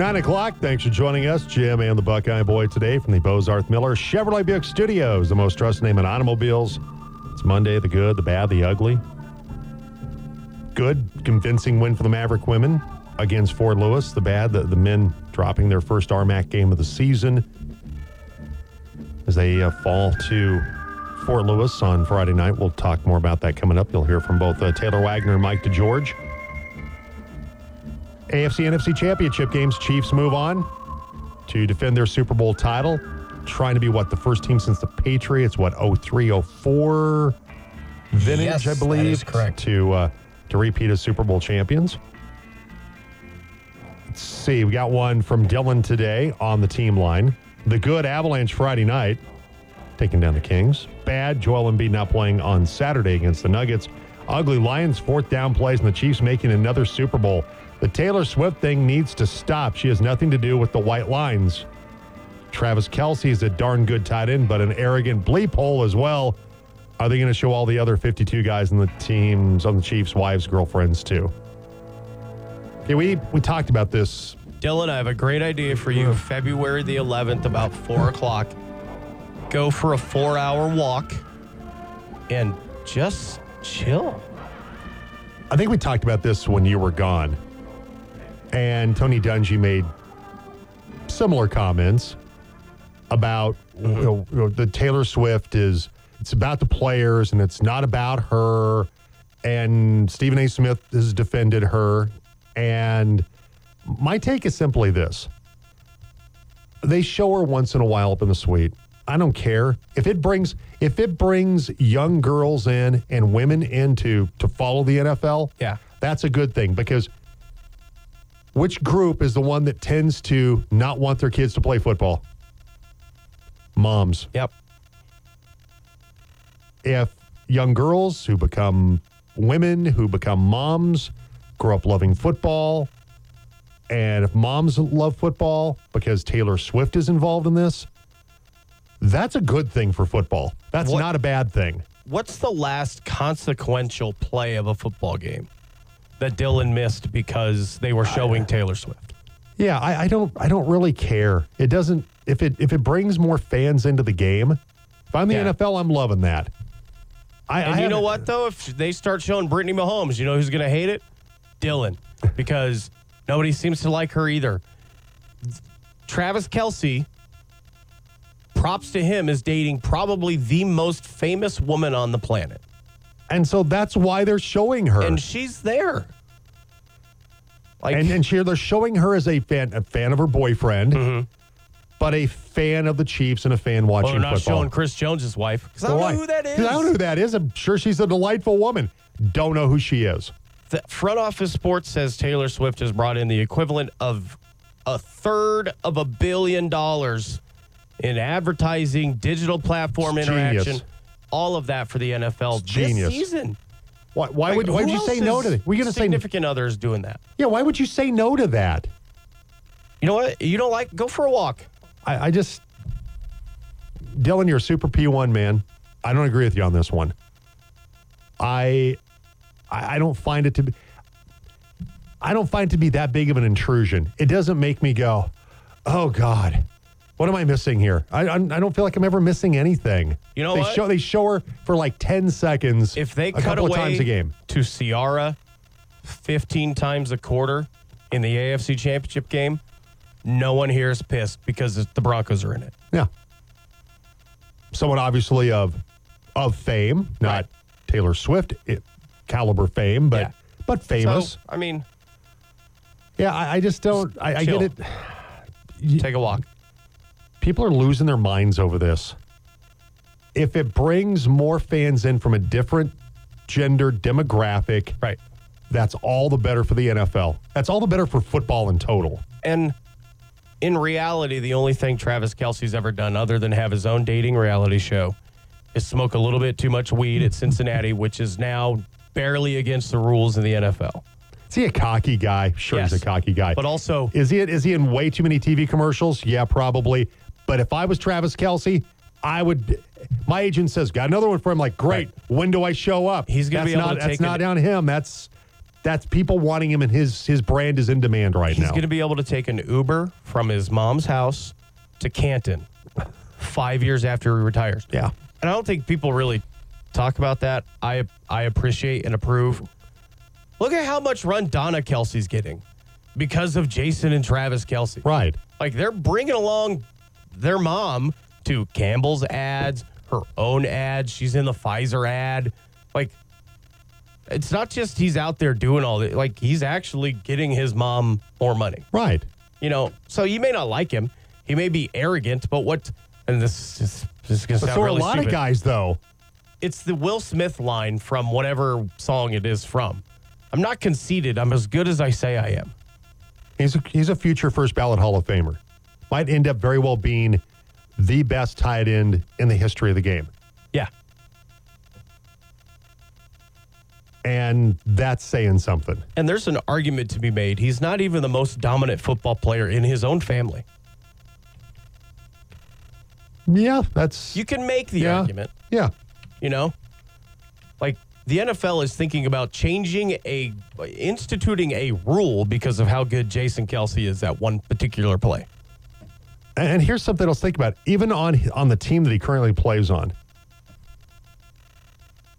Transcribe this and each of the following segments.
Nine o'clock. Thanks for joining us, Jim and the Buckeye Boy today from the Bozarth Miller Chevrolet Buick Studios, the most trusted name in automobiles. It's Monday, the good, the bad, the ugly. Good, convincing win for the Maverick women against Fort Lewis. The bad, the, the men dropping their first RMAC game of the season as they uh, fall to Fort Lewis on Friday night. We'll talk more about that coming up. You'll hear from both uh, Taylor Wagner and Mike DeGeorge. AFC NFC Championship games, Chiefs move on to defend their Super Bowl title. Trying to be what the first team since the Patriots, what 03, 04 vintage, Yes, I believe, correct. to uh, to repeat as Super Bowl champions. Let's see, we got one from Dylan today on the team line. The good Avalanche Friday night, taking down the Kings. Bad Joel Embiid not playing on Saturday against the Nuggets. Ugly Lions fourth down plays and the Chiefs making another Super Bowl. The Taylor Swift thing needs to stop. She has nothing to do with the white lines. Travis Kelce is a darn good tight end, but an arrogant bleep hole as well. Are they going to show all the other 52 guys in the teams on the Chiefs' wives, girlfriends too? Okay, we we talked about this. Dylan, I have a great idea for you. February the 11th, about 4 o'clock. Go for a four hour walk and just chill. I think we talked about this when you were gone, and Tony Dungy made similar comments about you mm-hmm. know, you know, the Taylor Swift is it's about the players and it's not about her. And Stephen A. Smith has defended her. And my take is simply this: they show her once in a while up in the suite. I don't care if it brings if it brings young girls in and women in to to follow the NFL. Yeah. that's a good thing because which group is the one that tends to not want their kids to play football? Moms. Yep. If young girls who become women, who become moms, grow up loving football, and if moms love football because Taylor Swift is involved in this, that's a good thing for football. That's What- not a bad thing. What's the last consequential play of a football game that Dylan missed because they were showing Taylor Swift? Yeah, I, I don't I don't really care. It doesn't if it if it brings more fans into the game. If I'm the Yeah. NFL, I'm loving that. I, And I you know haven't- what, though? If they start showing Brittany Mahomes, you know who's going to hate it? Dylan, because nobody seems to like her either. Travis Kelce, props to him, is dating probably the most famous woman on the planet. And so that's why they're showing her. And she's there. Like, and and she, they're showing her as a fan, a fan of her boyfriend, Mm-hmm. but a fan of the Chiefs and a fan watching well, they're not football. showing Chris Jones' wife. Because I don't know who that is. I don't know who that is. I'm sure she's a delightful woman. Don't know who she is. The front office sports says Taylor Swift has brought in the equivalent of a third of a billion dollars in advertising, digital platform It's interaction, genius. All of that for the NFL genius. this season. Why, why would why would you say no to that? We're gonna say significant others doing that. yeah. Why would you say no to that? You know what? You don't like? Go for a walk. I, I just Dylan, you're a super P1 man. I don't agree with you on this one. I I I don't find it to be I don't find it to be that big of an intrusion. It doesn't make me go, "Oh God, what am I missing here?" I I, I don't feel like I'm ever missing anything. You know they what? show they show her for like ten seconds. If they a cut couple away of times a game, to Ciara 15 times a quarter in the AFC Championship game, no one here is pissed because the Broncos are in it. yeah. Someone obviously of of fame, not Right. Taylor Swift it, caliber fame, but Yeah. but famous. So, I mean, Yeah, I, I just don't. I, I chill. get it. take a walk. People are losing their minds over this. If it brings more fans in from a different gender demographic, Right. that's all the better for the NFL. That's all the better for football in total. And in reality, the only thing Travis Kelce's ever done other than have his own dating reality show is smoke a little bit too much weed at Cincinnati, which is now barely against the rules in the NFL. Is he a cocky guy? Sure, Yes. he's a cocky guy. But also, is he is he in way too many TV commercials? Yeah, probably. But if I was Travis Kelce, I would. My agent says, "Got another one for him." Like, great. When do I show up? He's gonna That's be able not, to That's take not it- on him. That's that's people wanting him, and his his brand is in demand right He's now. He's going to be able to take an Uber from his mom's house to Canton five years after he retires. yeah, And I don't think people really talk about that. I I appreciate and approve. Look at how much run Donna Kelce's getting because of Jason and Travis Kelce. right. Like they're bringing along their mom to Campbell's ads, her own ads. She's in the Pfizer ad. Like it's not just he's out there doing all that. Like he's actually getting his mom more money. Right. You know, so you may not like him. He may be arrogant, but what? And this is this is gonna sound so really a lot stupid. of guys, though. It's the Will Smith line from whatever song it is from. I'm not conceited. I'm as good as I say I am. He's a, he's a future first ballot Hall of Famer. Might end up very well being the best tight end in the history of the game. Yeah. And that's saying something. And there's an argument to be made. He's not even the most dominant football player in his own family. Yeah, that's. You can make the yeah, argument, Yeah. you know? Like the NFL is thinking about changing a instituting a rule because of how good Jason Kelce is at one particular play. And here's something else to think about. Even on on the team that he currently plays on,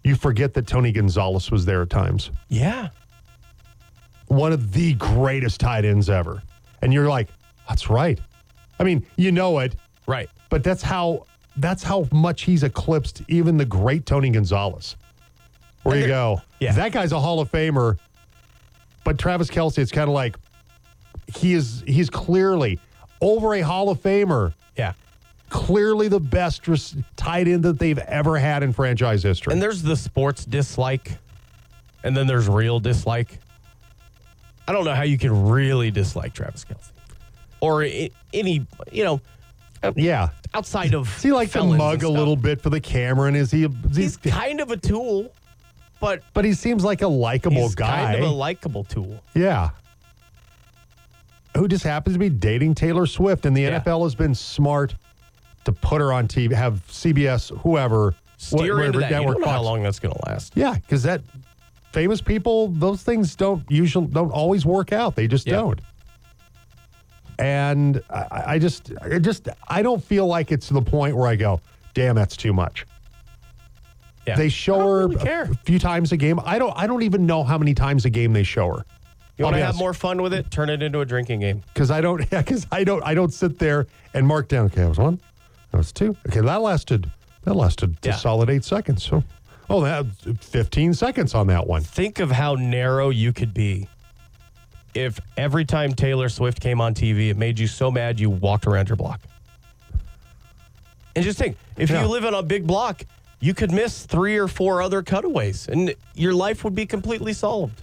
you forget that Tony Gonzalez was there at times. Yeah. One of the greatest tight ends ever. And you're like, that's right. I mean, you know it, Right. but that's how that's how much he's eclipsed even the great Tony Gonzalez. Where you go, yeah. that guy's a Hall of Famer. But Travis Kelce, it's kind of like he is he's clearly over a Hall of Famer, Yeah. clearly the best tight end that they've ever had in franchise history. And there's the sports dislike, and then there's real dislike. I don't know how you can really dislike Travis Kelce or I- any, you know, uh, yeah. outside of. Does he like to mug a little bit for the camera? And is he? He's He's, kind of a tool, but but he seems like a likable guy. kind of a likable tool. Yeah. Who just happens to be dating Taylor Swift, and the Yeah. NFL has been smart to put her on TV, have CBS, whoever, Steer wh- into whatever that. You network, don't know how long that's going to last. Yeah, because that famous people, those things don't usually don't always work out. They just Yeah. don't. And I, I just, I just, I don't feel like it's to the point where I go, "Damn, that's too much." Yeah. They show her really care. a few times a game. I don't, I don't even know how many times a game they show her. You want to oh, have more fun with it? Turn it into a drinking game. because I don't because I don't I don't sit there and mark down. Okay, that was one, that was two. Okay, that lasted that lasted Yeah. a solid eight seconds. So, oh, that fifteen seconds on that one. Think of how narrow you could be if every time Taylor Swift came on TV, it made you so mad you walked around your block. And just think, if Yeah. you live on a big block, you could miss three or four other cutaways, and your life would be completely solved.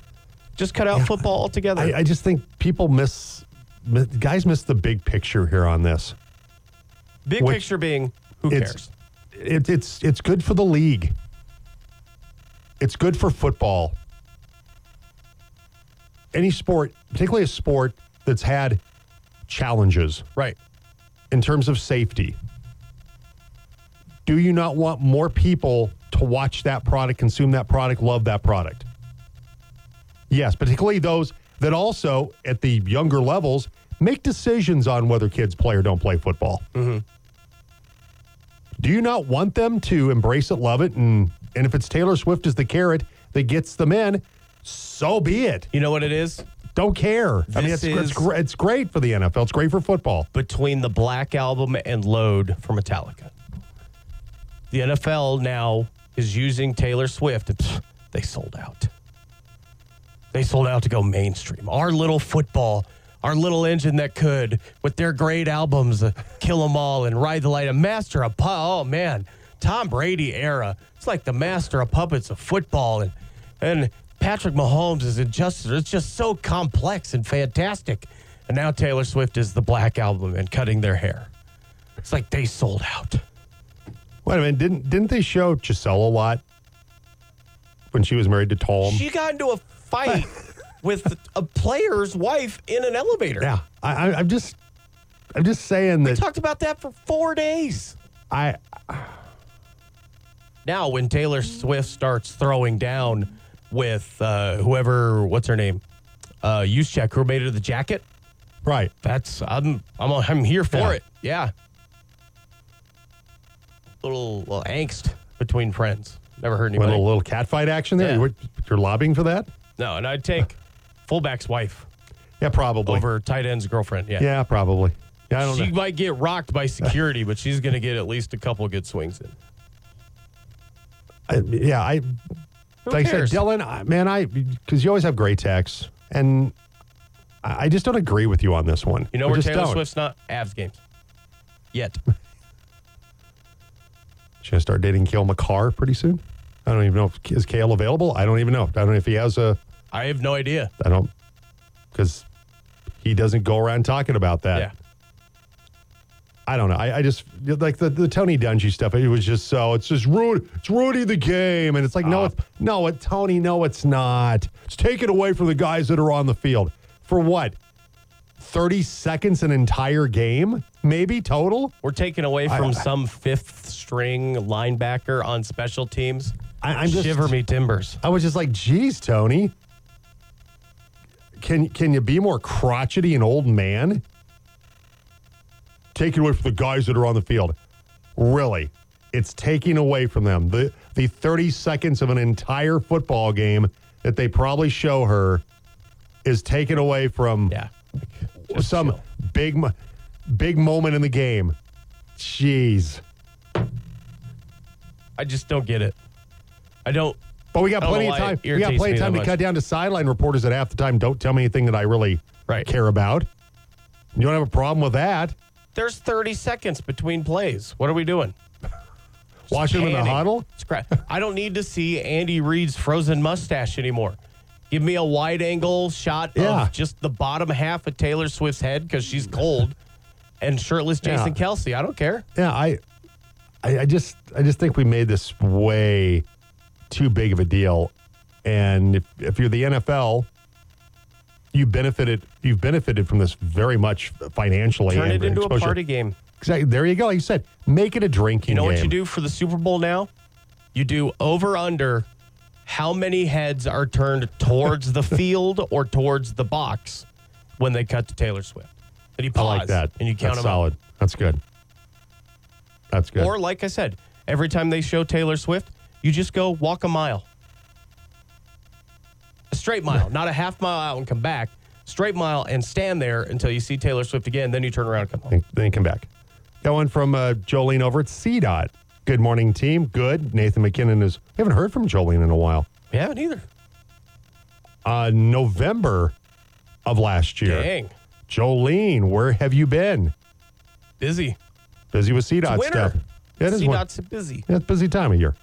Just cut out football altogether. I, I just think people miss, miss guys miss the big picture here on this. big which- picture being, who it's- cares? It, it's it's good for the league. It's good for football. Any sport, particularly a sport that's had challenges. Right. in terms of safety. Do you not want more people to watch that product, consume that product, love that product? Yes, particularly those that also, at the younger levels, make decisions on whether kids play or don't play football. Mm-hmm. Do you not want them to embrace it, love it, and and if it's Taylor Swift as the carrot that gets them in, so be it. You know what it is? Don't care. I mean, it's, it's, it's great for the NFL. It's great for football. between the Black Album and Load for Metallica. The NFL now is using Taylor Swift. they sold out. They sold out to go mainstream. Our little football, our little engine that could, with their great albums, uh, Kill 'Em All and Ride the Light, and Master of Pu- Oh man, Tom Brady era. It's like the Master of Puppets of football, and and Patrick Mahomes is adjusted. It's just so complex and fantastic. And now Taylor Swift is the Black Album and cutting their hair. It's like they sold out. Wait a minute, didn't didn't they show Gisele a lot when she was married to Tom? She got into a fight with a player's wife in an elevator. yeah, I, I, I'm just I'm just saying that. We talked about that for four days. I Now, when Taylor Swift starts throwing down with uh, whoever, what's her name, uh, Juszczyk, who made her the jacket. Right. That's I'm I'm I'm here for Yeah. it. Yeah. Little, little angst between friends. Never heard A anybody. little, little cat fight action there. Yeah. You were- You're lobbying for that? No, and I'd take fullback's wife Yeah, probably. over tight end's girlfriend. Yeah. Yeah, probably. Yeah, I don't She know. might get rocked by security, but she's going to get at least a couple good swings in. I, yeah, I Who like cares? I said, Dylan, I- man, I because you always have great texts, and I I just don't agree with you on this one. You know I where just Taylor don't. Swift's not? Avs games. Yet. She's gonna start dating Cale Makar pretty soon. I don't even know if is Cale available. I don't even know. I don't know if he has a. I have no idea. I don't because he doesn't go around talking about that. Yeah. I don't know. I, I just like the, the Tony Dungy stuff. It was just so it's just Rudy. It's Rudy the game, and it's like no, ah. it's, no, it Tony. No, it's not. It's taken away from the guys that are on the field for what? Thirty seconds an entire game, maybe total. We're taking away from I- some fifth string linebacker on special teams. I, I'm just Shiver me timbers. I was just like, geez, Tony. Can can you be more crotchety and old man? Take it away from the guys that are on the field. Really, it's taking away from them the the 30 seconds of an entire football game that they probably show her is taken away from Yeah. Just some chill. big big moment in the game. Jeez. I just don't get it. I don't. But we got oh, plenty of time. We got plenty of time to much. cut down to sideline reporters that half the time don't tell me anything that I really Right. care about. You don't have a problem with that. There's 30 seconds between plays. What are we doing? Watch him in the huddle. I don't need to see Andy Reid's frozen mustache anymore. Give me a wide angle shot Yeah. of just the bottom half of Taylor Swift's head because she's cold, and shirtless Yeah. Jason Kelce. I don't care. Yeah, I, I, I just, I just think we made this way too big of a deal. And if, if you're the NFL, you benefited, you've benefited from this very much financially. Turn it into exposure. a party game. Exactly. There you go. Like you said, make it a drinking You know what game. you do for the Super Bowl now? You do over under how many heads are turned towards the field or towards the box when they cut to Taylor Swift. And you I pause like that. and you count That's them solid. That's good. That's good. Or like I said, every time they show Taylor Swift, you just go walk a mile. A straight mile, not a half mile out and come back. Straight mile and stand there until you see Taylor Swift again. Then you turn around and come home. then, then come back. Going from uh, Jolene over at CDOT. Good morning, team. Good. Nathan MacKinnon is. We haven't heard from Jolene in a while. We haven't either. Uh, November of last year. Dang. Jolene, where have you been? Busy. Busy with CDOT stuff. Yeah, it is CDOT's busy. Yeah, it's busy time of year.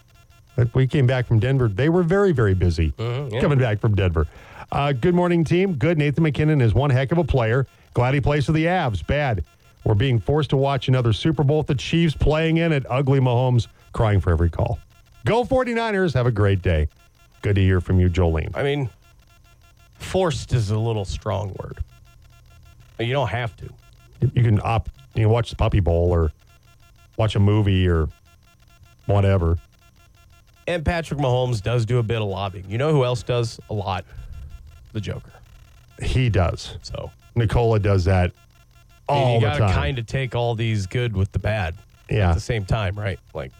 But We came back from Denver. They were very, very busy Mhm, yeah. coming back from Denver. Uh, good morning, team. Good. Nathan MacKinnon is one heck of a player. Glad he plays for the Avs. Bad. We're being forced to watch another Super Bowl with the Chiefs playing in it. Ugly Mahomes crying for every call. Go 49ers. Have a great day. Good to hear from you, Jolene. I mean, forced is a little strong word. You don't have to. You can opt, you can watch the Puppy Bowl or watch a movie or whatever. And Patrick Mahomes does do a bit of lobbying. You know who else does a lot? The Joker. He does. So Nikola does that and all you the gotta time. kind of take all these good with the bad Yeah. at the same time, right? Like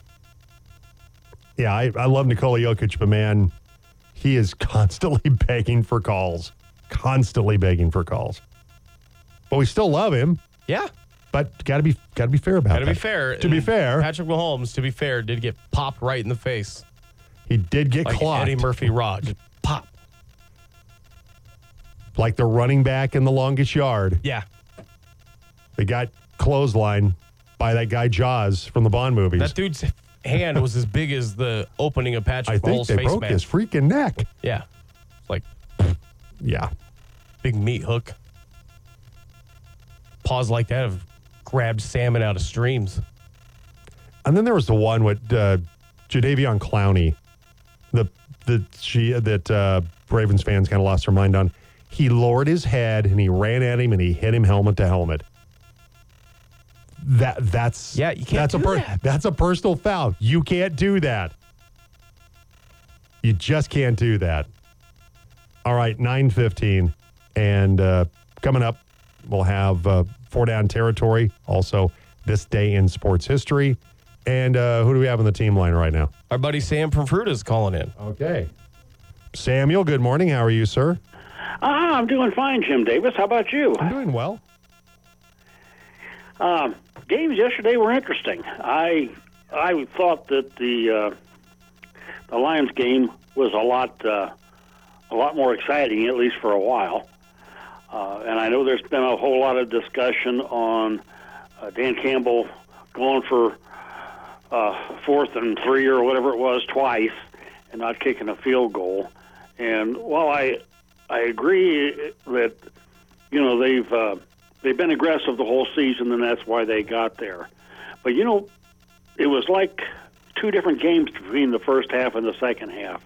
Yeah, I, I love Nikola Jokic, but man, he is constantly begging for calls. Constantly begging for calls. But we still love him. Yeah. But gotta be gotta be fair about Gotta that. be fair. To be fair, Patrick Mahomes, to be fair, did get popped right in the face. He did get Like clocked. Eddie Murphy Raw. Just pop. like the running back in the longest yard. Yeah. They got clothesline by that guy Jaws from the Bond movies. That dude's hand was as big as the opening of Patrick I think they face broke mask. his freaking neck. Yeah. Like Yeah. big meat hook. Paws like that have grabbed salmon out of streams. And then there was the one with uh, Jadeveon Clowney, the the she that uh, Ravens fans kind of lost their mind on. He lowered his head and he ran at him and he hit him helmet to helmet. That that's Yeah, you can't that's a do that. that's a personal foul. You can't do that. You just can't do that. All right, 915. And uh, coming up, we'll have uh, four down territory. Also, this day in sports history. And uh, who do we have on the team line right now? Our buddy Sam from Fruita is calling in. Okay. Samuel, good morning. How are you, sir? Ah, I'm doing fine, Jim Davis. How about you? I'm doing well. Um, games yesterday were interesting. I I thought that the uh, the Lions game was a lot uh, a lot more exciting, at least for a while. Uh, and I know there's been a whole lot of discussion on uh, Dan Campbell going for uh, fourth and three or whatever it was twice and not kicking a field goal. And while I I agree that you know they've uh, they've been aggressive the whole season, and that's why they got there. But you know, it was like two different games between the first half and the second half.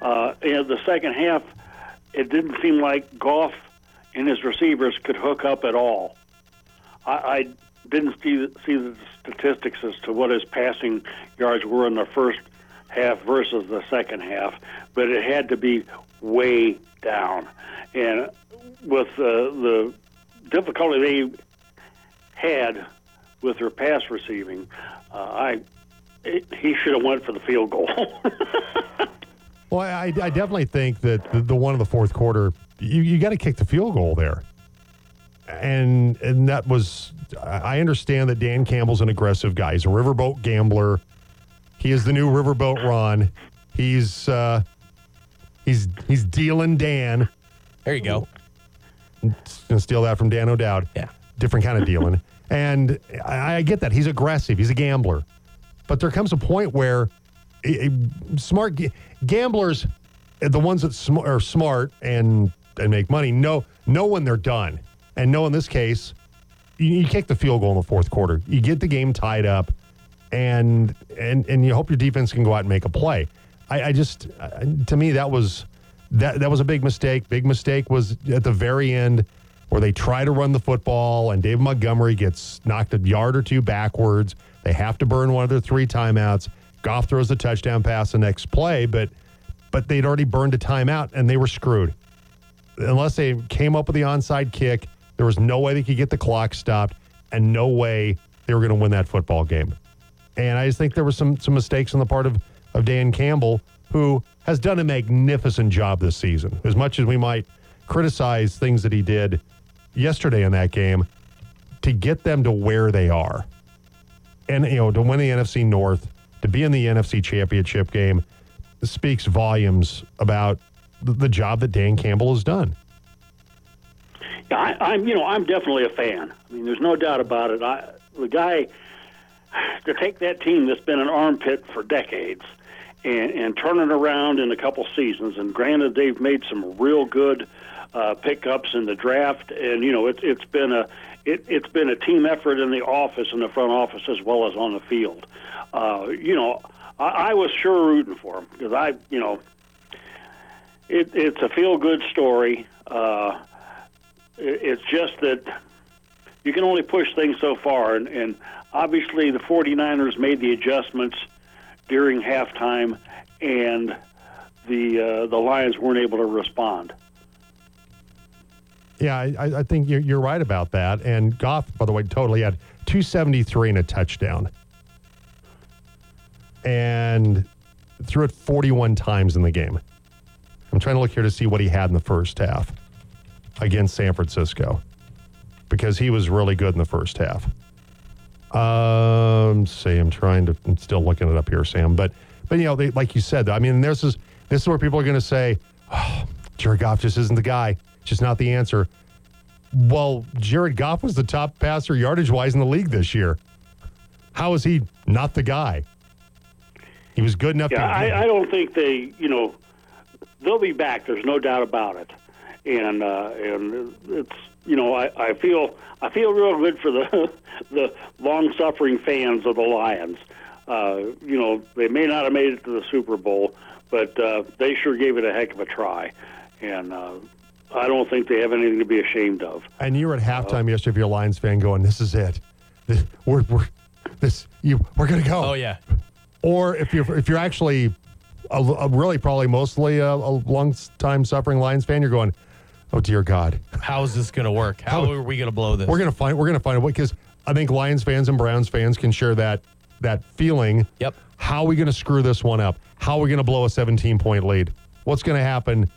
Uh, and the second half, it didn't seem like Goff and his receivers could hook up at all. I, I didn't see see the statistics as to what his passing yards were in the first half versus the second half, but it had to be way down. And with uh, the difficulty they had with their pass receiving, uh, I it, he should have went for the field goal. Well, I, I definitely think that the, the one in the fourth quarter, you, you got to kick the field goal there. And and that was, I understand that Dan Campbell's an aggressive guy. He's a riverboat gambler. He is the new riverboat Ron. He's uh, he's he's dealing Dan. There you go. Gonna steal that from Dan O'Dowd. Yeah. different kind of dealing. and I, I get that he's aggressive. He's a gambler, but there comes a point where eh, eh, smart ga- gamblers, the ones that sm- are smart and and make money, know know when they're done, and know in this case, you, you kick the field goal in the fourth quarter. You get the game tied up, and and and you hope your defense can go out and make a play. I, I just, to me, that was that that was a big mistake. Big mistake was at the very end where they try to run the football and David Montgomery gets knocked a yard or two backwards. They have to burn one of their three timeouts. Goff throws the touchdown pass the next play, but but they'd already burned a timeout and they were screwed. Unless they came up with the onside kick, there was no way they could get the clock stopped and no way they were going to win that football game. And I just think there were some some mistakes on the part of, of Dan Campbell, who has done a magnificent job this season. As much as we might criticize things that he did yesterday in that game, to get them to where they are, and you know, to win the NFC North, to be in the NFC Championship game, speaks volumes about the, job that Dan Campbell has done. I, I'm, you know, I'm definitely a fan. I mean, there's no doubt about it. I, the guy to take that team that's been an armpit for decades and, and turn it around in a couple seasons. And granted, they've made some real good uh, pickups in the draft, and you know, it's it's been a it, it's been a team effort in the office, in the front office, as well as on the field. Uh, you know, I, I was sure rooting for him because I, you know, it, it's a feel good story. Uh, it's just that you can only push things so far, and, and obviously the 49ers made the adjustments during halftime, and the uh, the Lions weren't able to respond. Yeah, I, I think you're, you're right about that. And Goff, by the way, totally had 273 and a touchdown. And threw it 41 times in the game. I'm trying to look here to see what he had in the first half against San Francisco because he was really good in the first half. Um, say I'm trying to. I'm still looking it up here, Sam. But but you know, they, like you said, I mean, this is this is where people are going to say, oh, Jared Goff just isn't the guy. Just not the answer. Well, Jared Goff was the top passer yardage wise in the league this year. How is he not the guy? He was good enough Yeah, to. I, I don't think they, you know, they'll be back. There's no doubt about it. And uh, and it's you know I, I feel I feel real good for the the long suffering fans of the Lions. Uh, you know they may not have made it to the Super Bowl, but uh, they sure gave it a heck of a try. And uh, I don't think they have anything to be ashamed of. And you were at halftime yesterday, if you're a Lions fan, going, "This is it. This, we're, we're this you we're gonna go." Oh yeah. Or if you're if you're actually a, a really probably mostly a, a long time suffering Lions fan, you're going, oh dear God, How is this going to work? How How- are we going to blow this? we're gonna find we're gonna find a way because I think Lions fans and Browns fans can share that that feeling. Yep. How are we gonna screw this one up? How are we gonna blow a 17 point lead? What's gonna happen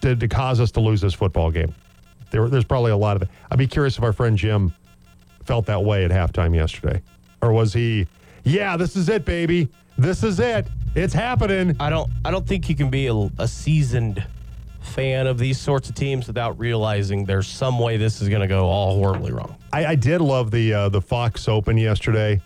to, to cause us to lose this football game? There, there's probably a lot of it. I'd be curious if our friend Jim felt that way at halftime yesterday, or was he? Yeah, this is it, baby. This is it. It's happening. I don't. I don't think you can be a, a seasoned fan of these sorts of teams without realizing there's some way this is going to go all horribly wrong. I, I did love the uh, the Fox Open yesterday,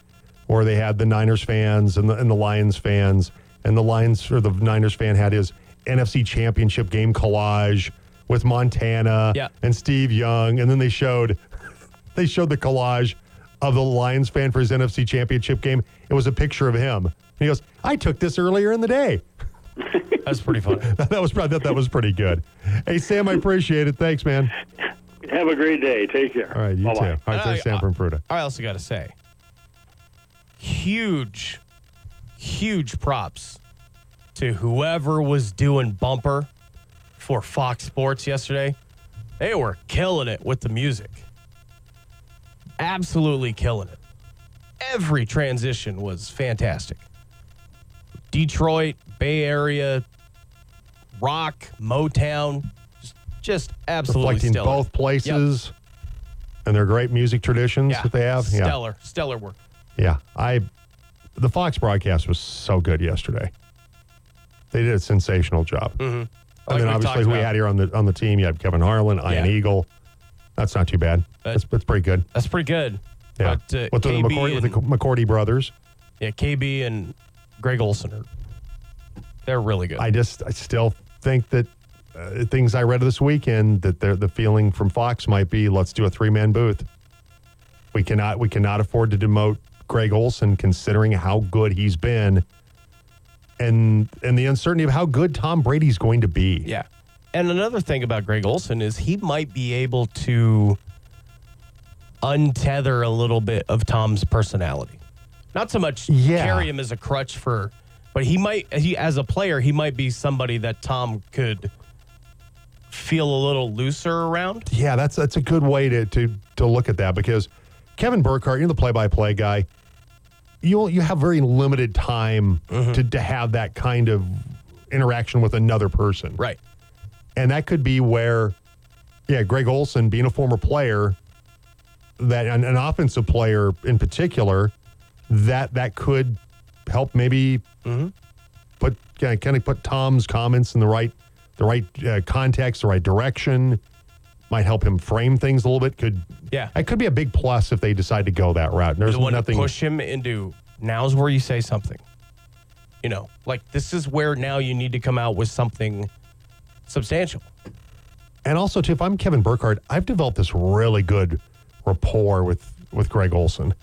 where they had the Niners fans and the, and the Lions fans, and the Lions or the Niners fan had his NFC Championship game collage with Montana Yeah. and Steve Young, and then they showed they showed the collage of the Lions fan for his NFC Championship game. It was a picture of him. And he goes, "I took this earlier in the day." That's pretty funny. that was I thought that was pretty good. Hey Sam, I appreciate it. Thanks, man. Have a great day. Take care. All right, you Bye-bye. too. All right, I- Sam uh, I- from Fruita. I also got to say, huge, huge props to whoever was doing bumper for Fox Sports yesterday. They were killing it with the music. Absolutely killing it. Every transition was fantastic. Detroit, Bay Area, rock, Motown, just, just absolutely reflecting stellar. both places and their great music traditions Yeah, that they have. Yeah, stellar, stellar work. yeah. I the Fox broadcast was so good yesterday. They did a sensational job. Like And then obviously who we had here on the on the team, you have Kevin Harlan, Ian Yeah. Eagle. That's not too bad. That's, that's pretty good. That's pretty good. Yeah. But, uh, with, the McCourty, with the McCourty brothers, Yeah, KB and Greg Olsen they're really good. I just I still think that uh, things I read this weekend that the the feeling from Fox might be let's do a three man booth. We cannot we cannot afford to demote Greg Olsen considering how good he's been and and the uncertainty of how good Tom Brady's going to be. yeah. And another thing about Greg Olsen is he might be able to untether a little bit of Tom's personality. Not so much Yeah. carry him as a crutch for but he might he as a player, he might be somebody that Tom could feel a little looser around. Yeah, that's that's a good way to to to look at that because Kevin Burkhardt, you're the play-by-play guy. You you have very limited time mm-hmm. to, to have that kind of interaction with another person. Right. And that could be where, yeah, Greg Olsen being a former player, that an, an offensive player in particular, that that could help maybe put kind of, put Tom's comments in the right the right uh, context, the right direction. Might help him frame things a little bit. Could Yeah. it could be a big plus if they decide to go that route. There's the one nothing. to push him into now's where you say something. You know, like this is where now you need to come out with something substantial. And also, too, if I'm Kevin Burkhardt, I've developed this really good rapport with with Greg Olsen.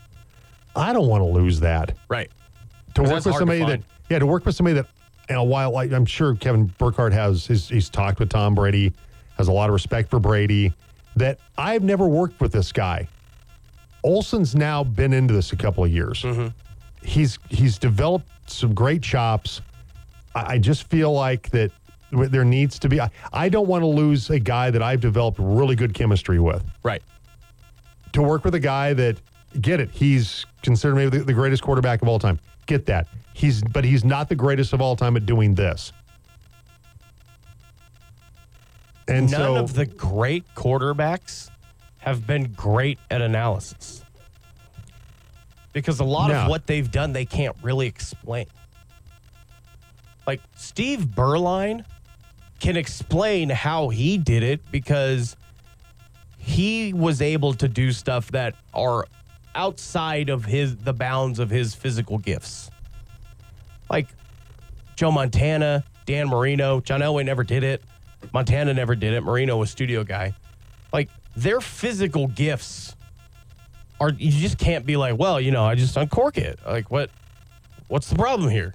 I don't want to lose that. Right. To work with somebody that, yeah, to work with somebody that, in a while, like I'm sure Kevin Burkhardt has, he's, he's talked with Tom Brady, has a lot of respect for Brady. That I've never worked with this guy. Olsen's now been into this a couple of years. Mm-hmm. He's he's developed some great chops. I, I just feel like that there needs to be. I, I don't want to lose a guy that I've developed really good chemistry with Right. to work with a guy that get it. He's considered maybe the, the greatest quarterback of all time. Get that. He's but he's not the greatest of all time at doing this. And None so of the great quarterbacks have been great at analysis. Because a lot No. of what they've done, they can't really explain. Like Steve Beuerlein can explain how he did it because he was able to do stuff that are outside of his the bounds of his physical gifts. Like Joe Montana, Dan Marino, John Elway never did it. Montana never did it. Marino was studio guy. Like their physical gifts are you just can't be like, well, you know, I just uncork it. Like what what's the problem here?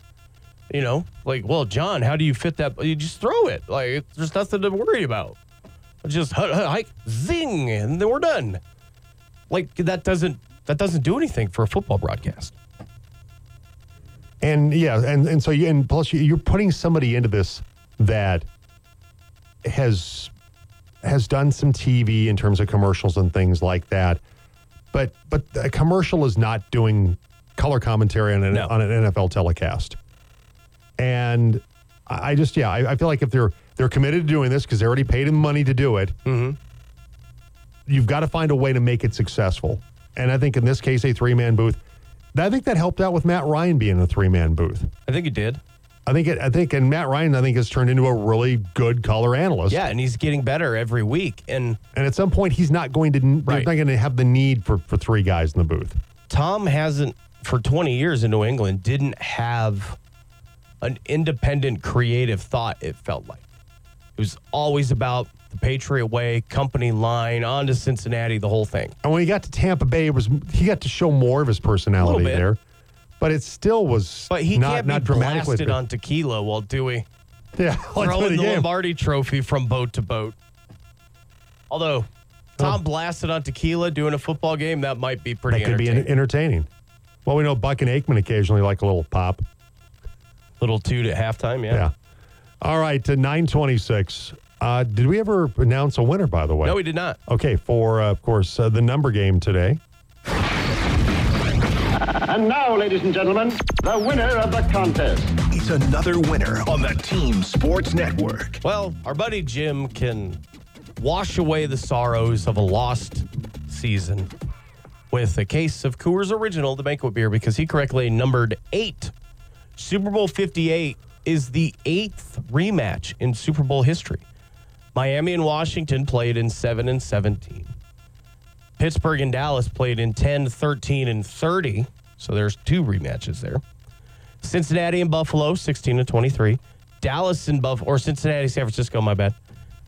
You know, like, well, John, how do you fit that? You just throw it. Like there's nothing to worry about. Just hike, zing, and then we're done. Like that doesn't that doesn't do anything for a football broadcast. And yeah, and, and so you, and plus you, you're putting somebody into this that has has done some TV in terms of commercials and things like that. But but a commercial is not doing color commentary on an, No. on an NFL telecast. And I just yeah, I, I feel like if they're they're committed to doing this because they already paid him money to do it, mm-hmm. you've got to find a way to make it successful. And I think in this case, a three man booth. I think that helped out with Matt Ryan being in a three man booth. I think he did. I think it. I think, and Matt Ryan, I think, has turned into a really good color analyst. Yeah, and he's getting better every week. And And at some point, he's not going to. Right. not going to have the need for for three guys in the booth. Tom hasn't, for 20 years in New England, didn't have an independent creative thought, it felt like. It was always about the Patriot Way, company line, on to Cincinnati, the whole thing. And when he got to Tampa Bay, it was he got to show more of his personality there. But it still was But he not can't not be dramatically. blasted on tequila while Dewey yeah, throwing the the. Lombardi trophy from boat to boat. Although Tom blasted on tequila doing a football game, that might be pretty That could be entertaining. en- entertaining. Well, we know Buck and Aikman occasionally like a little pop. Little toot at halftime, yeah. Yeah. All right, to 926. Uh, did we ever announce a winner, by the way? No, we did not. Okay, for, uh, of course, uh, the number game today. And now, ladies and gentlemen, the winner of the contest. It's another winner on the Team Sports Network. Well, our buddy Jim can wash away the sorrows of a lost season with a case of Coors Original, the banquet beer, because he correctly numbered eight. Super Bowl 58 is the eighth rematch in Super Bowl history. Miami and Washington played in 7 and 17. Pittsburgh and Dallas played in 10, 13, and 30. So there's two rematches there. Cincinnati and Buffalo, 16 and 23. Dallas and Buff or Cincinnati, San Francisco, my bad.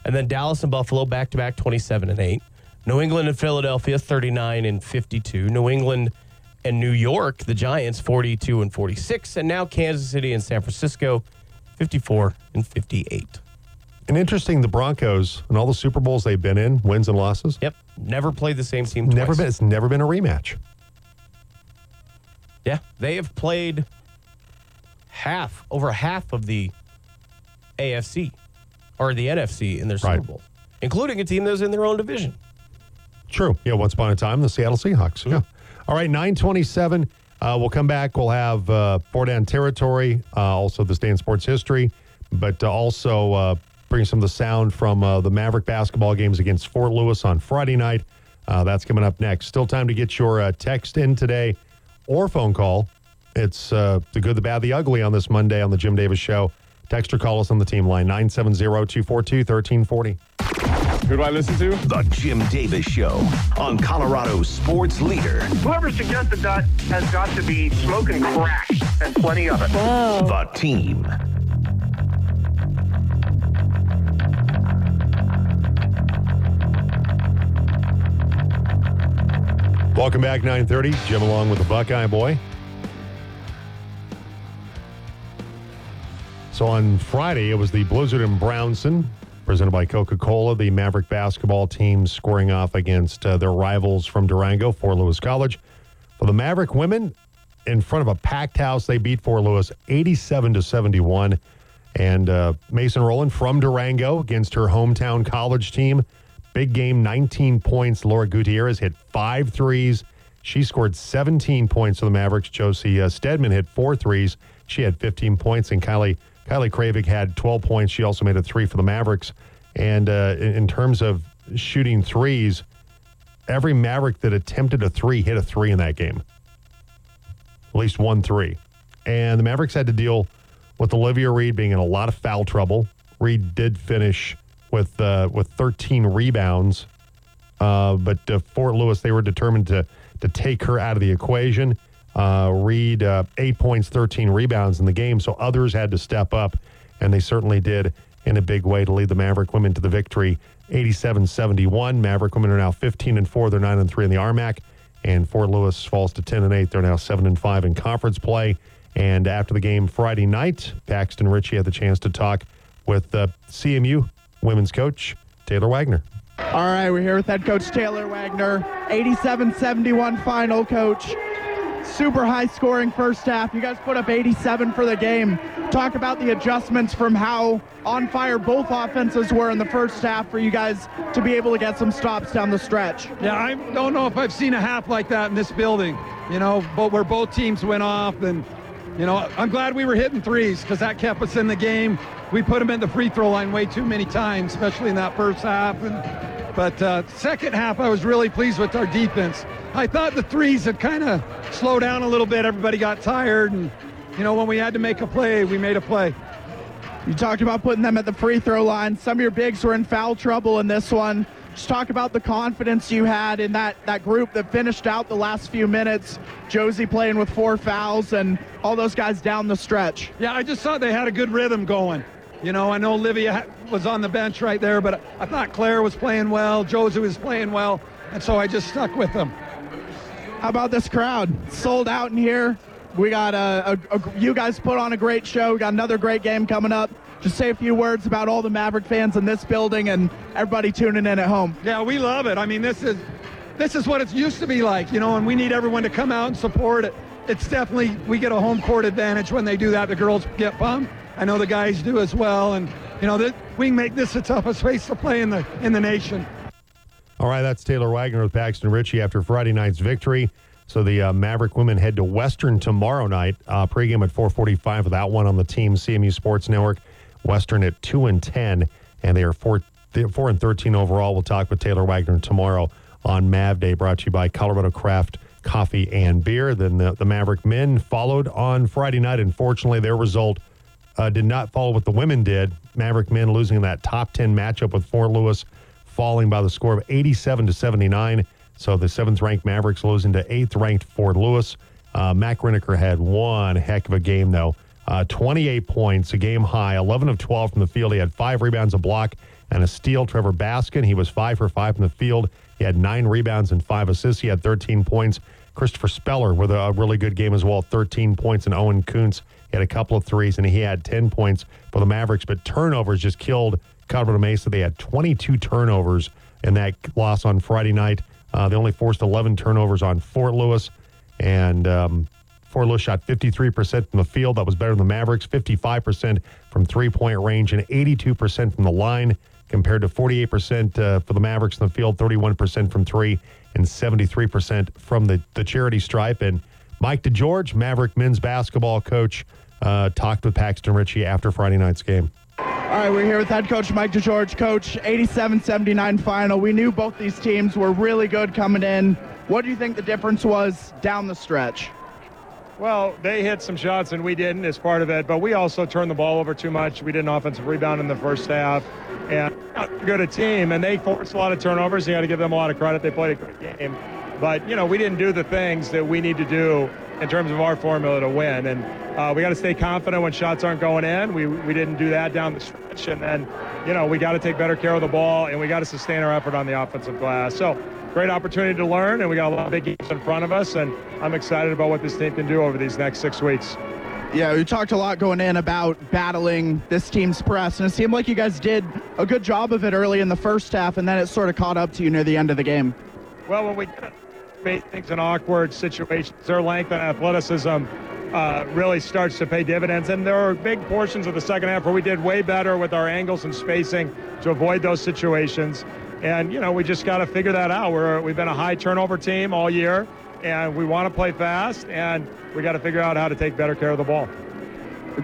And then Dallas and Buffalo back to back 27 and 8. New England and Philadelphia 39 and 52. New England and New York, the Giants 42 and 46. And now Kansas City and San Francisco 54 and 58. And interesting, the Broncos and all the Super Bowls they've been in, wins and losses, Yep. Never played the same team never twice. been. It's never been a rematch. Yeah, they have played half, over half of the AFC or the NFC in their Super Right. Bowl, including a team that was in their own division. True. Yeah, once upon a time, the Seattle Seahawks. Yeah. All right, 927. Uh, we'll come back. We'll have uh, four down territory, uh, also this day in sports history, but uh, also uh, bring some of the sound from uh, the Maverick basketball games against Fort Lewis on Friday night. Uh, that's coming up next. Still time to get your uh, text in today or phone call. It's uh, the good, the bad, the ugly on this Monday on the Jim Davis Show. Text or call us on the team line 970 242 1340. Who do I listen to? The Jim Davis Show on Colorado's sports leader, Whoever suggested that has got to be smoking crack and plenty of it. The Team. Welcome back, 930. Jim along with the Buckeye Boy. So on Friday, it was the Blizzard and Brownson, presented by Coca-Cola, the Maverick basketball team scoring off against uh, their rivals from Durango, Fort Lewis College. For the Maverick women, in front of a packed house, they beat Fort Lewis 87 to 71. And uh, Mason Rowland from Durango against her hometown college team. Big game, 19 points. Laura Gutierrez hit five threes. She scored 17 points for the Mavericks. Josie uh, Stedman hit four threes. She had 15 points. And Kylie, Kylie Kravik had 12 points. She also made a three for the Mavericks. And uh, in, in terms of shooting threes, every Maverick that attempted a three hit a three in that game. At least one three. And the Mavericks had to deal with Olivia Reed being in a lot of foul trouble. Reed did finish with uh, with 13 rebounds, uh, but uh, Fort Lewis they were determined to to take her out of the equation. Uh, Reed uh, eight points, 13 rebounds in the game, so others had to step up, and they certainly did in a big way to lead the Maverick women to the victory, 87-71. Maverick women are now 15 and four; they're nine and three in the RMAC, and Fort Lewis falls to 10 and eight; they're now seven and five in conference play. And after the game Friday night, Paxton Ritchie had the chance to talk with uh, CMU women's coach Taylor Wagner. All right, we're here with head coach Taylor Wagner. 87 71 final, coach. super high scoring first half. You guys put up 87 for the game. Talk about the adjustments from how on fire both offenses were in the first half for you guys to be able to get some stops down the stretch. Yeah, I don't know if I've seen a half like that in this building. You know, but where both teams went off, and you know, I'm glad we were hitting threes because that kept us in the game. We put them in the free throw line way too many times, especially in that first half. And but uh, second half, I was really pleased with our defense. I thought the threes had kind of slowed down a little bit. Everybody got tired, and you know, when we had to make a play, we made a play. You talked about putting them at the free throw line. Some of your bigs were in foul trouble in this one. Just talk about the confidence you had in that, that group that finished out the last few minutes. Josie playing with four fouls and all those guys down the stretch. Yeah, I just thought they had a good rhythm going. You know, I know Olivia was on the bench right there, but I thought Claire was playing well, Josie was playing well, and so I just stuck with them. How about this crowd? Sold out in here. We got a, a, a, you guys put on a great show. We got another great game coming up. Just say a few words about all the Maverick fans in this building and everybody tuning in at home. Yeah, we love it. I mean, this is this is what it used to be like, you know, and we need everyone to come out and support it. It's definitely we get a home court advantage when they do that. The girls get pumped. I know the guys do as well, and you know that we make this the toughest place to play in the in the nation. All right, that's Taylor Wagner with Paxton Ritchie after Friday night's victory. So the uh, Maverick women head to Western tomorrow night. Uh, pregame at 4:45 for that one on the team CMU Sports Network. Western at two and ten, and they are four four and 13 overall. We'll talk with Taylor Wagner tomorrow on Mav Day, brought to you by Colorado Craft Coffee and Beer. Then the, the Maverick men followed on Friday night. Unfortunately, their result uh, did not follow what the women did. Maverick men losing in that top 10 matchup with Fort Lewis, falling by the score of 87 to 79. So the seventh ranked Mavericks losing to eighth ranked Fort Lewis. Uh, Mac had one heck of a game, though. Uh, 28 points, a game high, 11 of 12 from the field. He had five rebounds, a block, and a steal. Trevor Baskin, he was five for five from the field. He had nine rebounds and five assists. He had 13 points. Christopher Speller with a really good game as well, 13 points. And Owen Kuntz he had a couple of threes, and he had 10 points for the Mavericks. But turnovers just killed Colorado Mesa. They had 22 turnovers in that loss on Friday night. Uh, they only forced 11 turnovers on Fort Lewis, and um, Fort shot 53% from the field. That was better than the Mavericks. 55% from three-point range and 82% from the line, compared to 48% uh, for the Mavericks in the field, 31% from three, and 73% from the, the charity stripe. And Mike DeGeorge, Maverick men's basketball coach, uh, talked with Paxton Ritchie after Friday night's game. All right, we're here with head coach Mike DeGeorge. Coach, 87-79 final. We knew both these teams were really good coming in. What do you think the difference was down the stretch? Well, they hit some shots and we didn't as part of it, but we also turned the ball over too much. We did an offensive rebound in the first half, and good a team, and they forced a lot of turnovers. You got to give them a lot of credit. They played a great game, but you know we didn't do the things that we need to do in terms of our formula to win, and uh, we got to stay confident when shots aren't going in. We we didn't do that down the stretch, and then you know we got to take better care of the ball, and we got to sustain our effort on the offensive glass. So great opportunity to learn, and we got a lot of big games in front of us, and I'm excited about what this team can do over these next six weeks. Yeah, we talked a lot going in about battling this team's press, and it seemed like you guys did a good job of it early in the first half, and then it sort of caught up to you near the end of the game. Well, when we face things in awkward situations, their length and athleticism uh, really starts to pay dividends. And there are big portions of the second half where we did way better with our angles and spacing to avoid those situations. And, you know, we just got to figure that out. We're, we've been a high turnover team all year, and we want to play fast, and we got to figure out how to take better care of the ball.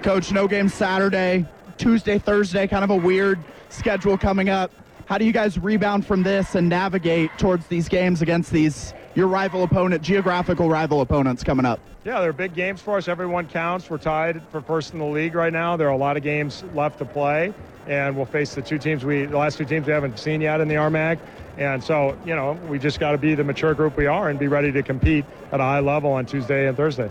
Coach, no game Saturday, Tuesday, Thursday, kind of a weird schedule coming up. How do you guys rebound from this and navigate towards these games against these your rival opponent, geographical rival opponents coming up? Yeah, they're big games for us. Everyone counts. We're tied for first in the league right now. There are a lot of games left to play, and we'll face the two teams we, the last two teams we haven't seen yet in the RMAC. And so, you know, we just got to be the mature group we are and be ready to compete at a high level on Tuesday and Thursday.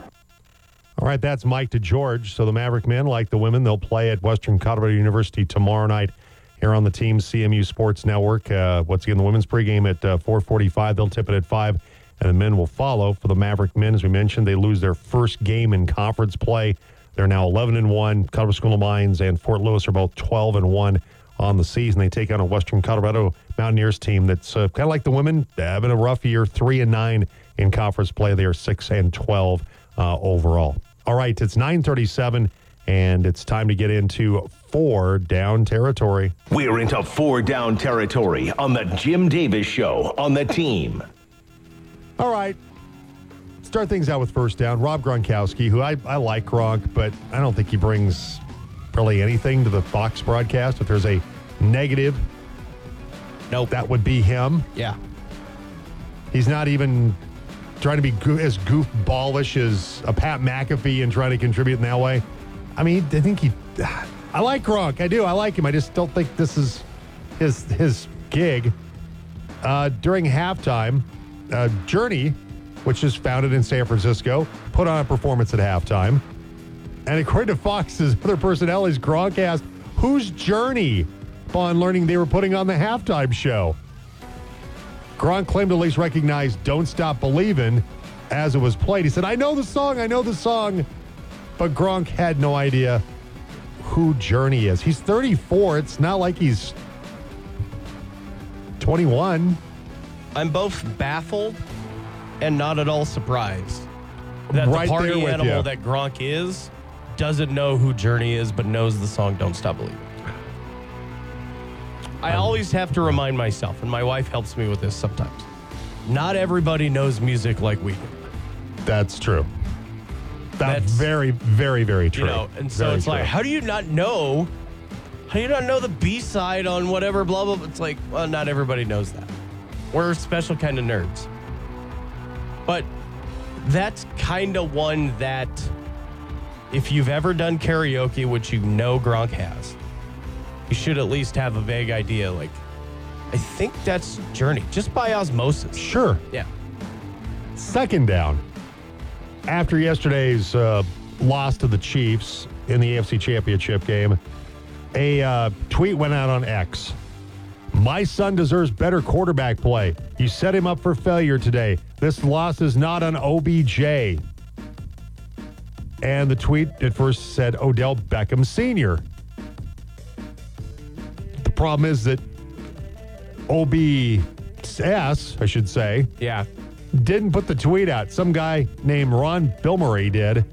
All right, that's Mike DeGeorge. So the Maverick men, like the women, they'll play at Western Colorado University tomorrow night here on the team CMU Sports Network. Uh, once again, the women's pregame at uh, 4:45. They'll tip it at five, and the men will follow. For the Maverick men, as we mentioned, they lose their first game in conference play. They're now 11 and one. Colorado School of Mines and Fort Lewis are both 12 and one on the season. They take on a Western Colorado Mountaineers team that's uh, kind of like the women, having a rough year, three and nine in conference play. They are 6 and 12 uh, overall. All right, it's 937, and it's time to get into four down territory. We're into four down territory on the Jim Davis Show on the team. All right. Start things out with first down. Rob Gronkowski, who I, I like Gronk, but I don't think he brings really anything to the Fox broadcast. If there's a negative, Nope. that would be him. yeah. He's not even trying to be goo- as goofballish as a Pat McAfee and trying to contribute in that way. I mean, I think he. I like Gronk. I do. I like him. I just don't think this is his his gig. Uh, during halftime, uh, Journey, which is founded in San Francisco, put on a performance at halftime. And according to Fox's other personalities, Gronk asked, "Who's Journey?" Upon learning they were putting on the halftime show. Gronk claimed to at least recognize Don't Stop Believin' as it was played. He said, I know the song, I know the song. But Gronk had no idea who Journey is. He's 34. It's not like he's 21. I'm both baffled and not at all surprised that Right the party animal you. that Gronk is doesn't know who Journey is, but knows the song "Don't Stop Believing." I um, always have to remind myself, and my wife helps me with this sometimes. Not everybody knows music like we do. That's true. That's, That's- very, very, very true. You know, and so Very it's like, how do you not know? How do you not know the B side on whatever blah blah? blah? It's like, well, not everybody knows that. We're a special kind of nerds. But that's kind of one that, if you've ever done karaoke, which you know Gronk has, you should at least have a vague idea. Like, I think that's Journey, just by osmosis. Sure. Yeah. Second down. After yesterday's uh, loss to the Chiefs in the AFC Championship game, a uh, tweet went out on X. My son deserves better quarterback play. You set him up for failure today. This loss is not on OBJ. And the tweet at first said Odell Beckham Sr. The problem is that OBS, I should say, Yeah. didn't put the tweet out. Some guy named Ron Bilmery did.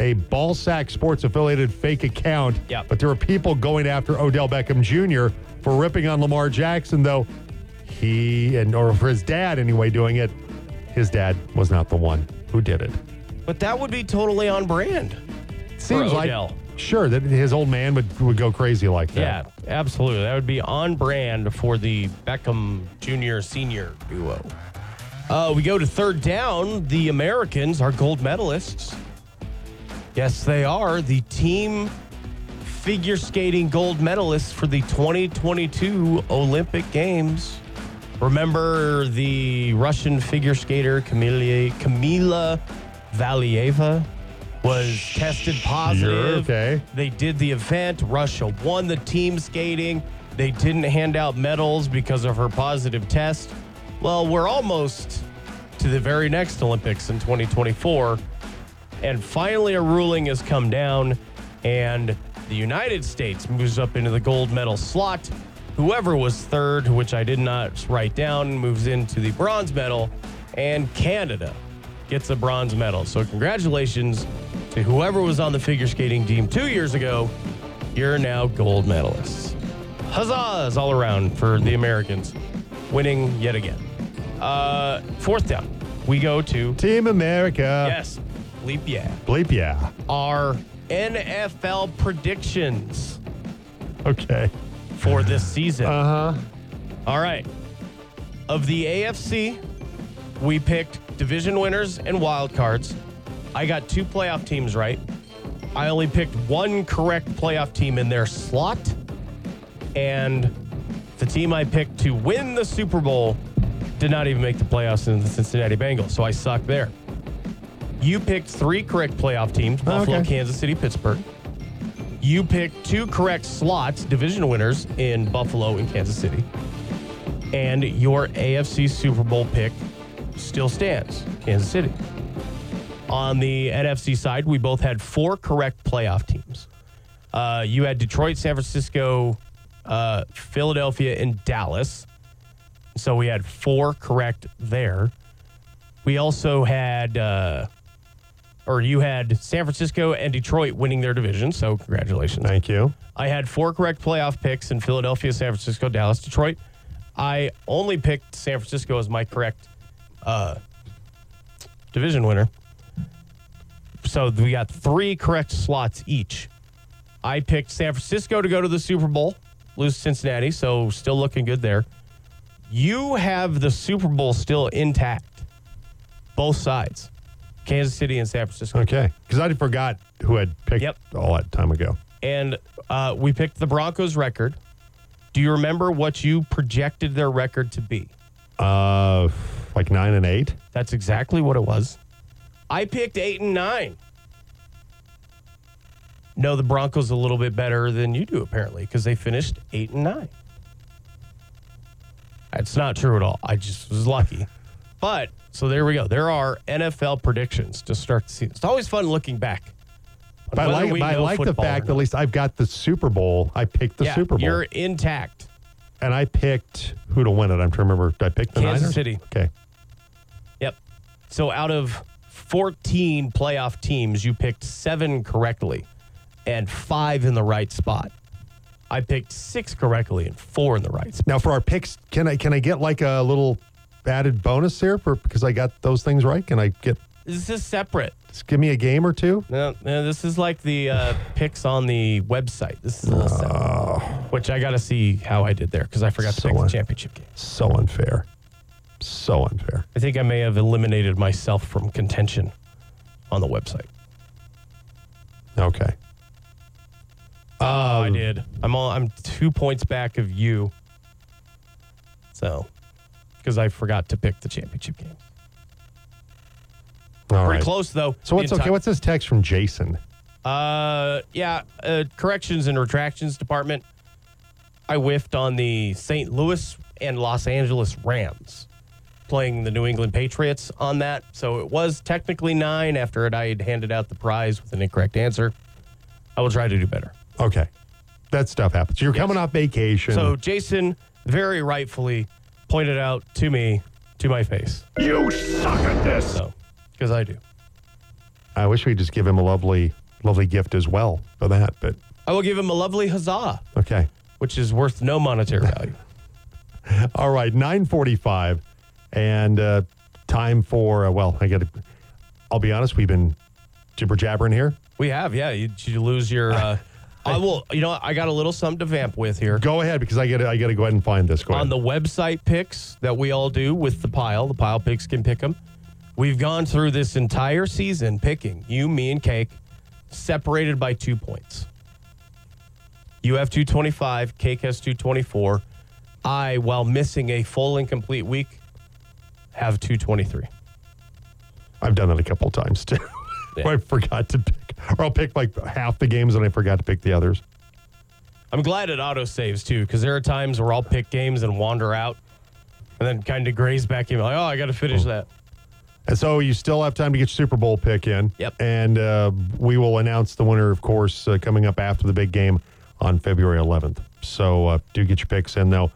A Ballsack Sports affiliated fake account. Yep. But there were people going after Odell Beckham Jr. for ripping on Lamar Jackson, though he, and or for his dad anyway, doing it. His dad was not the one who did it. But that would be totally on brand. Seems like Odell. sure that his old man would, would go crazy like that. Yeah, absolutely. That would be on brand for the Beckham Junior Senior duo. Uh, we go to third down. The Americans are gold medalists. Yes, they are the team figure skating gold medalists for the 2022 Olympic Games. Remember the Russian figure skater Kamila, Kamila Valieva was tested positive. okay. They did the event. Russia won the team skating. They didn't hand out medals because of her positive test. Well, we're almost to the very next Olympics in 2024. And finally, a ruling has come down, and the United States moves up into the gold medal slot. Whoever was third, which I did not write down, moves into the bronze medal, and Canada gets a bronze medal. So, congratulations to whoever was on the figure skating team two years ago. You're now gold medalists. Huzzahs all around for the Americans winning yet again. Uh, fourth down, we go to, Team America. yes, bleep yeah, Bleep yeah. our NFL predictions Okay. for this season. Uh huh. All right. Of the AFC, we picked division winners and wild cards. I got two playoff teams right. I only picked one correct playoff team in their slot. And the team I picked to win the Super Bowl did not even make the playoffs in the Cincinnati Bengals. So I suck there. You picked three correct playoff teams Buffalo, Okay. Kansas City, Pittsburgh. You picked two correct slots, division winners in Buffalo and Kansas City. And your AFC Super Bowl pick still stands Kansas City. On the NFC side, we both had four correct playoff teams. Uh, you had Detroit, San Francisco, uh, Philadelphia, and Dallas. So we had four correct there. We also had, uh, or you had San Francisco and Detroit winning their division. So congratulations. Thank you. I had four correct playoff picks in Philadelphia, San Francisco, Dallas, Detroit. I only picked San Francisco as my correct uh, division winner. So we got three correct slots each. I picked San Francisco to go to the Super Bowl, lose Cincinnati, so still looking good there. You have the Super Bowl still intact, both sides, Kansas City and San Francisco. Okay. Because I forgot who had picked Yep. all that time ago. and uh, we picked the Broncos record. Do you remember what you projected their record to be? Uh, like nine and eight. That's exactly what it was. I picked eight and nine. No, the Broncos a little bit better than you do apparently because they finished eight and nine. That's not true at all. I just was lucky. But so there we go. There are NFL predictions to start the season. It's always fun looking back. But I like, I like the fact at least I've got the Super Bowl. I picked the yeah, Super Bowl. You're intact. and I picked who to win it. I'm trying to remember. Did I pick the Kansas Niners? City. Okay. Yep. So out of 14 playoff teams, you picked seven correctly and five in the right spot. I picked six correctly and four in the right spot. Now for our picks, can I can I get like a little added bonus here for because I got those things right? Can I get This is separate. just give me a game or two? No, no, this is like the uh, picks on the website. This is a little separate. Which I got to see how I did there because I forgot to So pick the un- championship game. So unfair. So unfair. I think I may have eliminated myself from contention on the website. Okay. Oh, I Um, did. I'm all, I'm two points back of you. So, because I forgot to pick the championship game. All Pretty right. close though. So what's okay? What's this text from Jason? Uh, yeah. Uh, corrections and retractions department. I whiffed on the St. Louis and Los Angeles Rams playing the New England Patriots on that. So it was technically nine after it, I had handed out the prize with an incorrect answer. I will try to do better. Okay. That stuff happens. You're coming off vacation. So Jason very rightfully pointed out to me, to my face. You suck at this. So, because I do. I wish we'd just give him a lovely, lovely gift as well for that. But I will give him a lovely huzzah, okay. which is worth no monetary value. All right, 945. And uh, time for, uh, well, I got to, I'll be honest, we've been jibber jabbering here. We have, yeah. You, you lose your. Uh, I will. You know. I got a little something to vamp with here. Go ahead because I got to I got to go ahead and find this. Go On the website picks that we all do with the pile, the pile picks can pick them. We've gone through this entire season picking you, me, and Cake, separated by two points. You have 225, Cake has 224. I, while missing a full and complete week, have 223. I've done that a couple times too. Yeah. I forgot to pick, or I'll pick like half the games and I forgot to pick the others. I'm glad it auto saves too, because there are times where I'll pick games and wander out and then kind of graze back in, like, oh, I got to finish that. And so you still have time to get your Super Bowl pick in. Yep. And uh, we will announce the winner, of course, uh, coming up after the big game on February 11th. So uh, do get your picks in, though.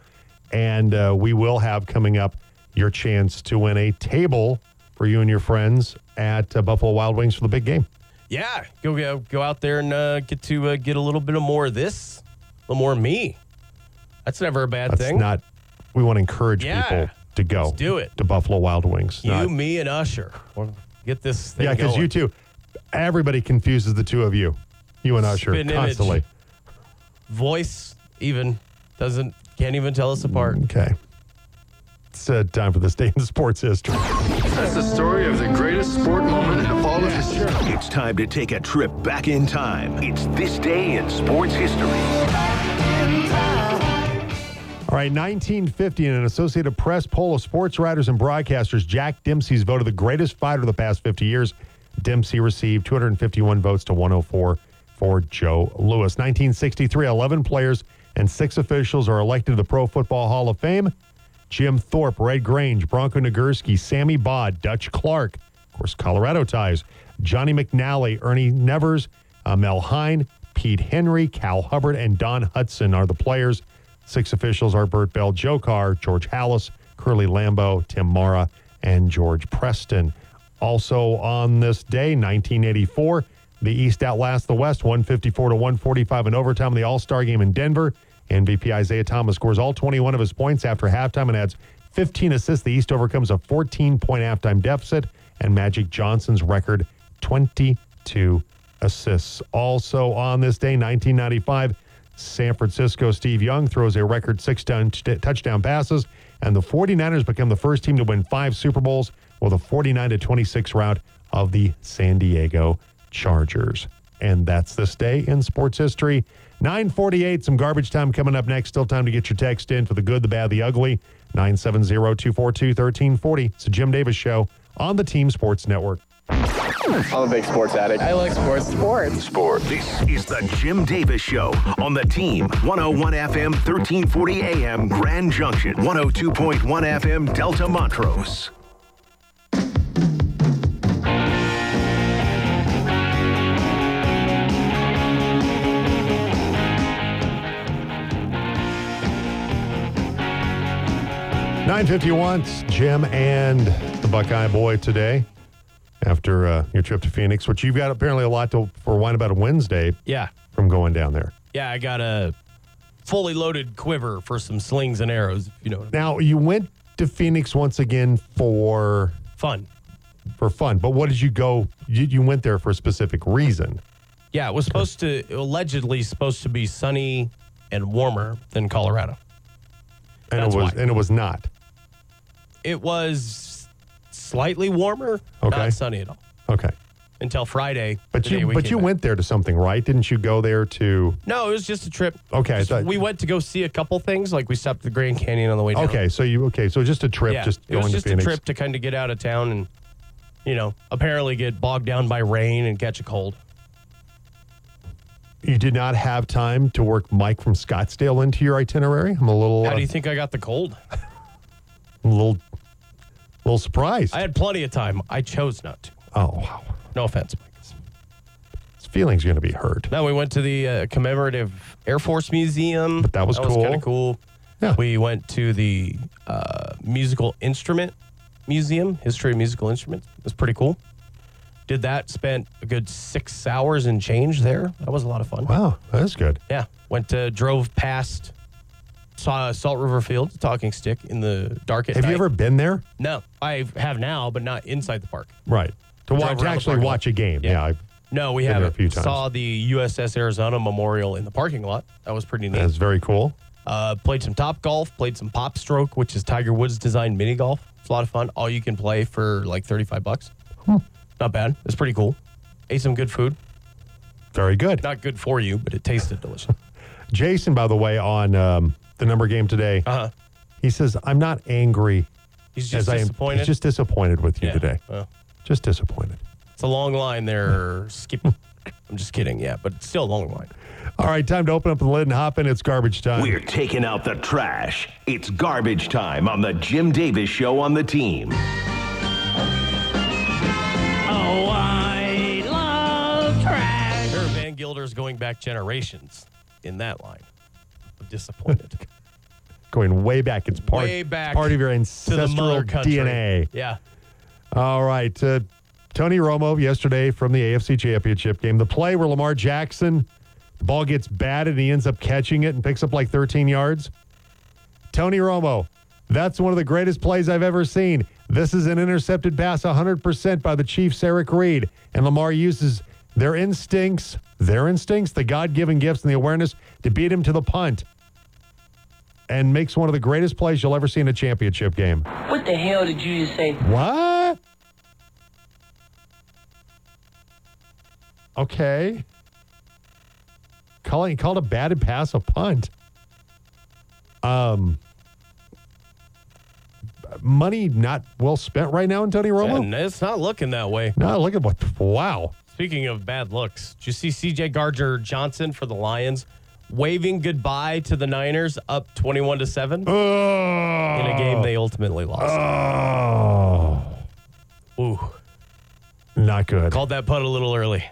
And uh, we will have coming up your chance to win a table for you and your friends at uh, Buffalo Wild Wings for the big game. Yeah, go go, go out there and uh, get to uh, get a little bit of more of this, a little more of me. That's never a bad That's thing. not, we want to encourage Yeah. people to go Let's do it. to Buffalo Wild Wings. you, not- me, and Usher. We'll get this thing yeah, because going. you two, everybody confuses the two of you, you and Usher, Spin image. constantly. voice even doesn't can't even tell us apart. Okay. It's uh, time for this day in sports history. That's the story of the greatest sport moment in all of history. It's time to take a trip back in time. It's this day in sports history. All right, 1950, in an Associated Press poll of sports writers and broadcasters, Jack Dempsey's voted the greatest fighter of the past 50 years. Dempsey received 251 votes to 104 for Joe Louis. 1963, 11 players and six officials are elected to the Pro Football Hall of Fame. Jim Thorpe, Red Grange, Bronco Nagurski, Sammy Baugh, Dutch Clark, of course, Colorado ties, Johnny McNally, Ernie Nevers, uh, Mel Hein, Pete Henry, Cal Hubbard, and Don Hutson are the players. Six officials are Bert Bell, Joe Carr, George Halas, Curly Lambeau, Tim Mara, and George Preston. Also on this day, 1984, the East outlasts the West 154 to 145 in overtime in the All Star game in Denver. MVP Isiah Thomas scores all 21 of his points after halftime and adds 15 assists. The East overcomes a 14 point halftime deficit, and Magic Johnson's record 22 assists. Also on this day, 1995, San Francisco Steve Young throws a record six down, touchdown passes, and the 49ers become the first team to win five Super Bowls with a 49 26 rout of the San Diego Chargers. And that's this day in sports history. 948, some garbage time coming up next. Still time to get your text in for the good, the bad, the ugly. 970-242-1340. It's the Jim Davis Show on the Team Sports Network. I'm a big sports addict. I like sports. Sports. Sports. This is the Jim Davis Show on the Team 101 FM, 1340 AM, Grand Junction, 102.1 FM, Delta Montrose. Nine fifty one, Jim and the Buckeye boy today. After uh, your trip to Phoenix, which you've got apparently a lot to for wine about a Wednesday Yeah. from going down there. Yeah, I got a fully loaded quiver for some slings and arrows, if you know what I mean. Now you went to Phoenix once again for Fun. for fun, but what did you go? You, you went there for a specific reason. Yeah, it was supposed to allegedly supposed to be sunny and warmer than Colorado. and That's it was why. and it was not. It was slightly warmer, Okay. not sunny at all. Okay, Until Friday. but you we but you back. went there to something, right? Didn't you go there to? No, it was just a trip. Okay, Just- thought- we went to go see a couple things. Like we stopped at the Grand Canyon on the way down. Okay, so you okay? So just a trip, yeah, just it going was just to Phoenix. a trip to kind of get out of town and, you know, apparently get bogged down by rain and catch a cold. You did not have time to work Mike from Scottsdale into your itinerary. I'm a little, How uh, do you think I got the cold? a little, little surprised. I had plenty of time. I chose not to. oh wow, No offense, Mike. his feelings going to be hurt. Then we went to the uh, commemorative Air Force Museum. But that was that cool. was kind of cool. Yeah. We went to the uh, musical instrument museum, history of musical instruments. It was pretty cool. Did that. Spent a good six hours and change there. That was a lot of fun. Wow, that's good. Yeah. Went to drove past saw Salt River Field, Talking Stick in the dark at Have you ever been there? No, I have now, but not inside the park. Right to watch, around to the actually parking lot. watch a game. Yeah. Yeah, I've, No, we Been there haven't. a few times. Saw the USS Arizona Memorial in the parking lot. That was pretty neat. that's very cool. Uh, played some top golf, played some PopStroke, which is Tiger Woods designed mini golf. It's a lot of fun. All you can play for like 35 bucks. Not bad. It's pretty cool. Ate some good food. Very good. Not good for you, but it tasted delicious. Jason, by the way, on um, the number game today, Uh huh. he says, "I'm not angry He's just as I am. disappointed. He's just disappointed with you Yeah, today. well. Just disappointed." It's a long line there, Skippy. I'm just kidding. Yeah, but it's still a long line. All right, time to open up the lid and hop in. It's garbage time. We're taking out the trash. It's garbage time on the Jim Davis Show on the Team. Oh, I love trash. Sure, Van Gilder's going back generations in that line. Disappointed. Going way back. It's part, Way back part of your ancestral. DNA. Yeah. All right. Uh, Tony Romo yesterday from the AFC Championship game. The play where Lamar Jackson, the ball gets batted and he ends up catching it and picks up like 13 yards. Tony Romo, that's one of the greatest plays I've ever seen. This is an intercepted pass 100% by the Chiefs, Eric Reed. And Lamar uses their instincts, their instincts, the God given gifts and the awareness to beat him to the punt and makes one of the greatest plays you'll ever see in a championship game. What the hell did you just say? What? Okay. Calling called a batted pass a punt. Um money not well spent right now in Tony Romo? And it's not looking that way. No, look at what wow. Speaking of bad looks, did you see CJ Gardner Johnson for the Lions waving goodbye to the Niners up 21 to 7 in a game they ultimately lost? Oh, Ooh, not good. called that putt a little early.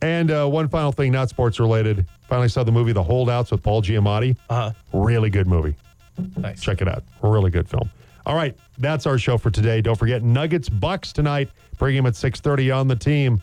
And uh, one final thing, not sports related. Finally saw the movie The Holdouts with Paul Giamatti. Uh huh. Really good movie. Nice. Check it out. Really good film. All right, that's our show for today. Don't forget Nuggets Bucks tonight. Pregame at 6:30 on the team.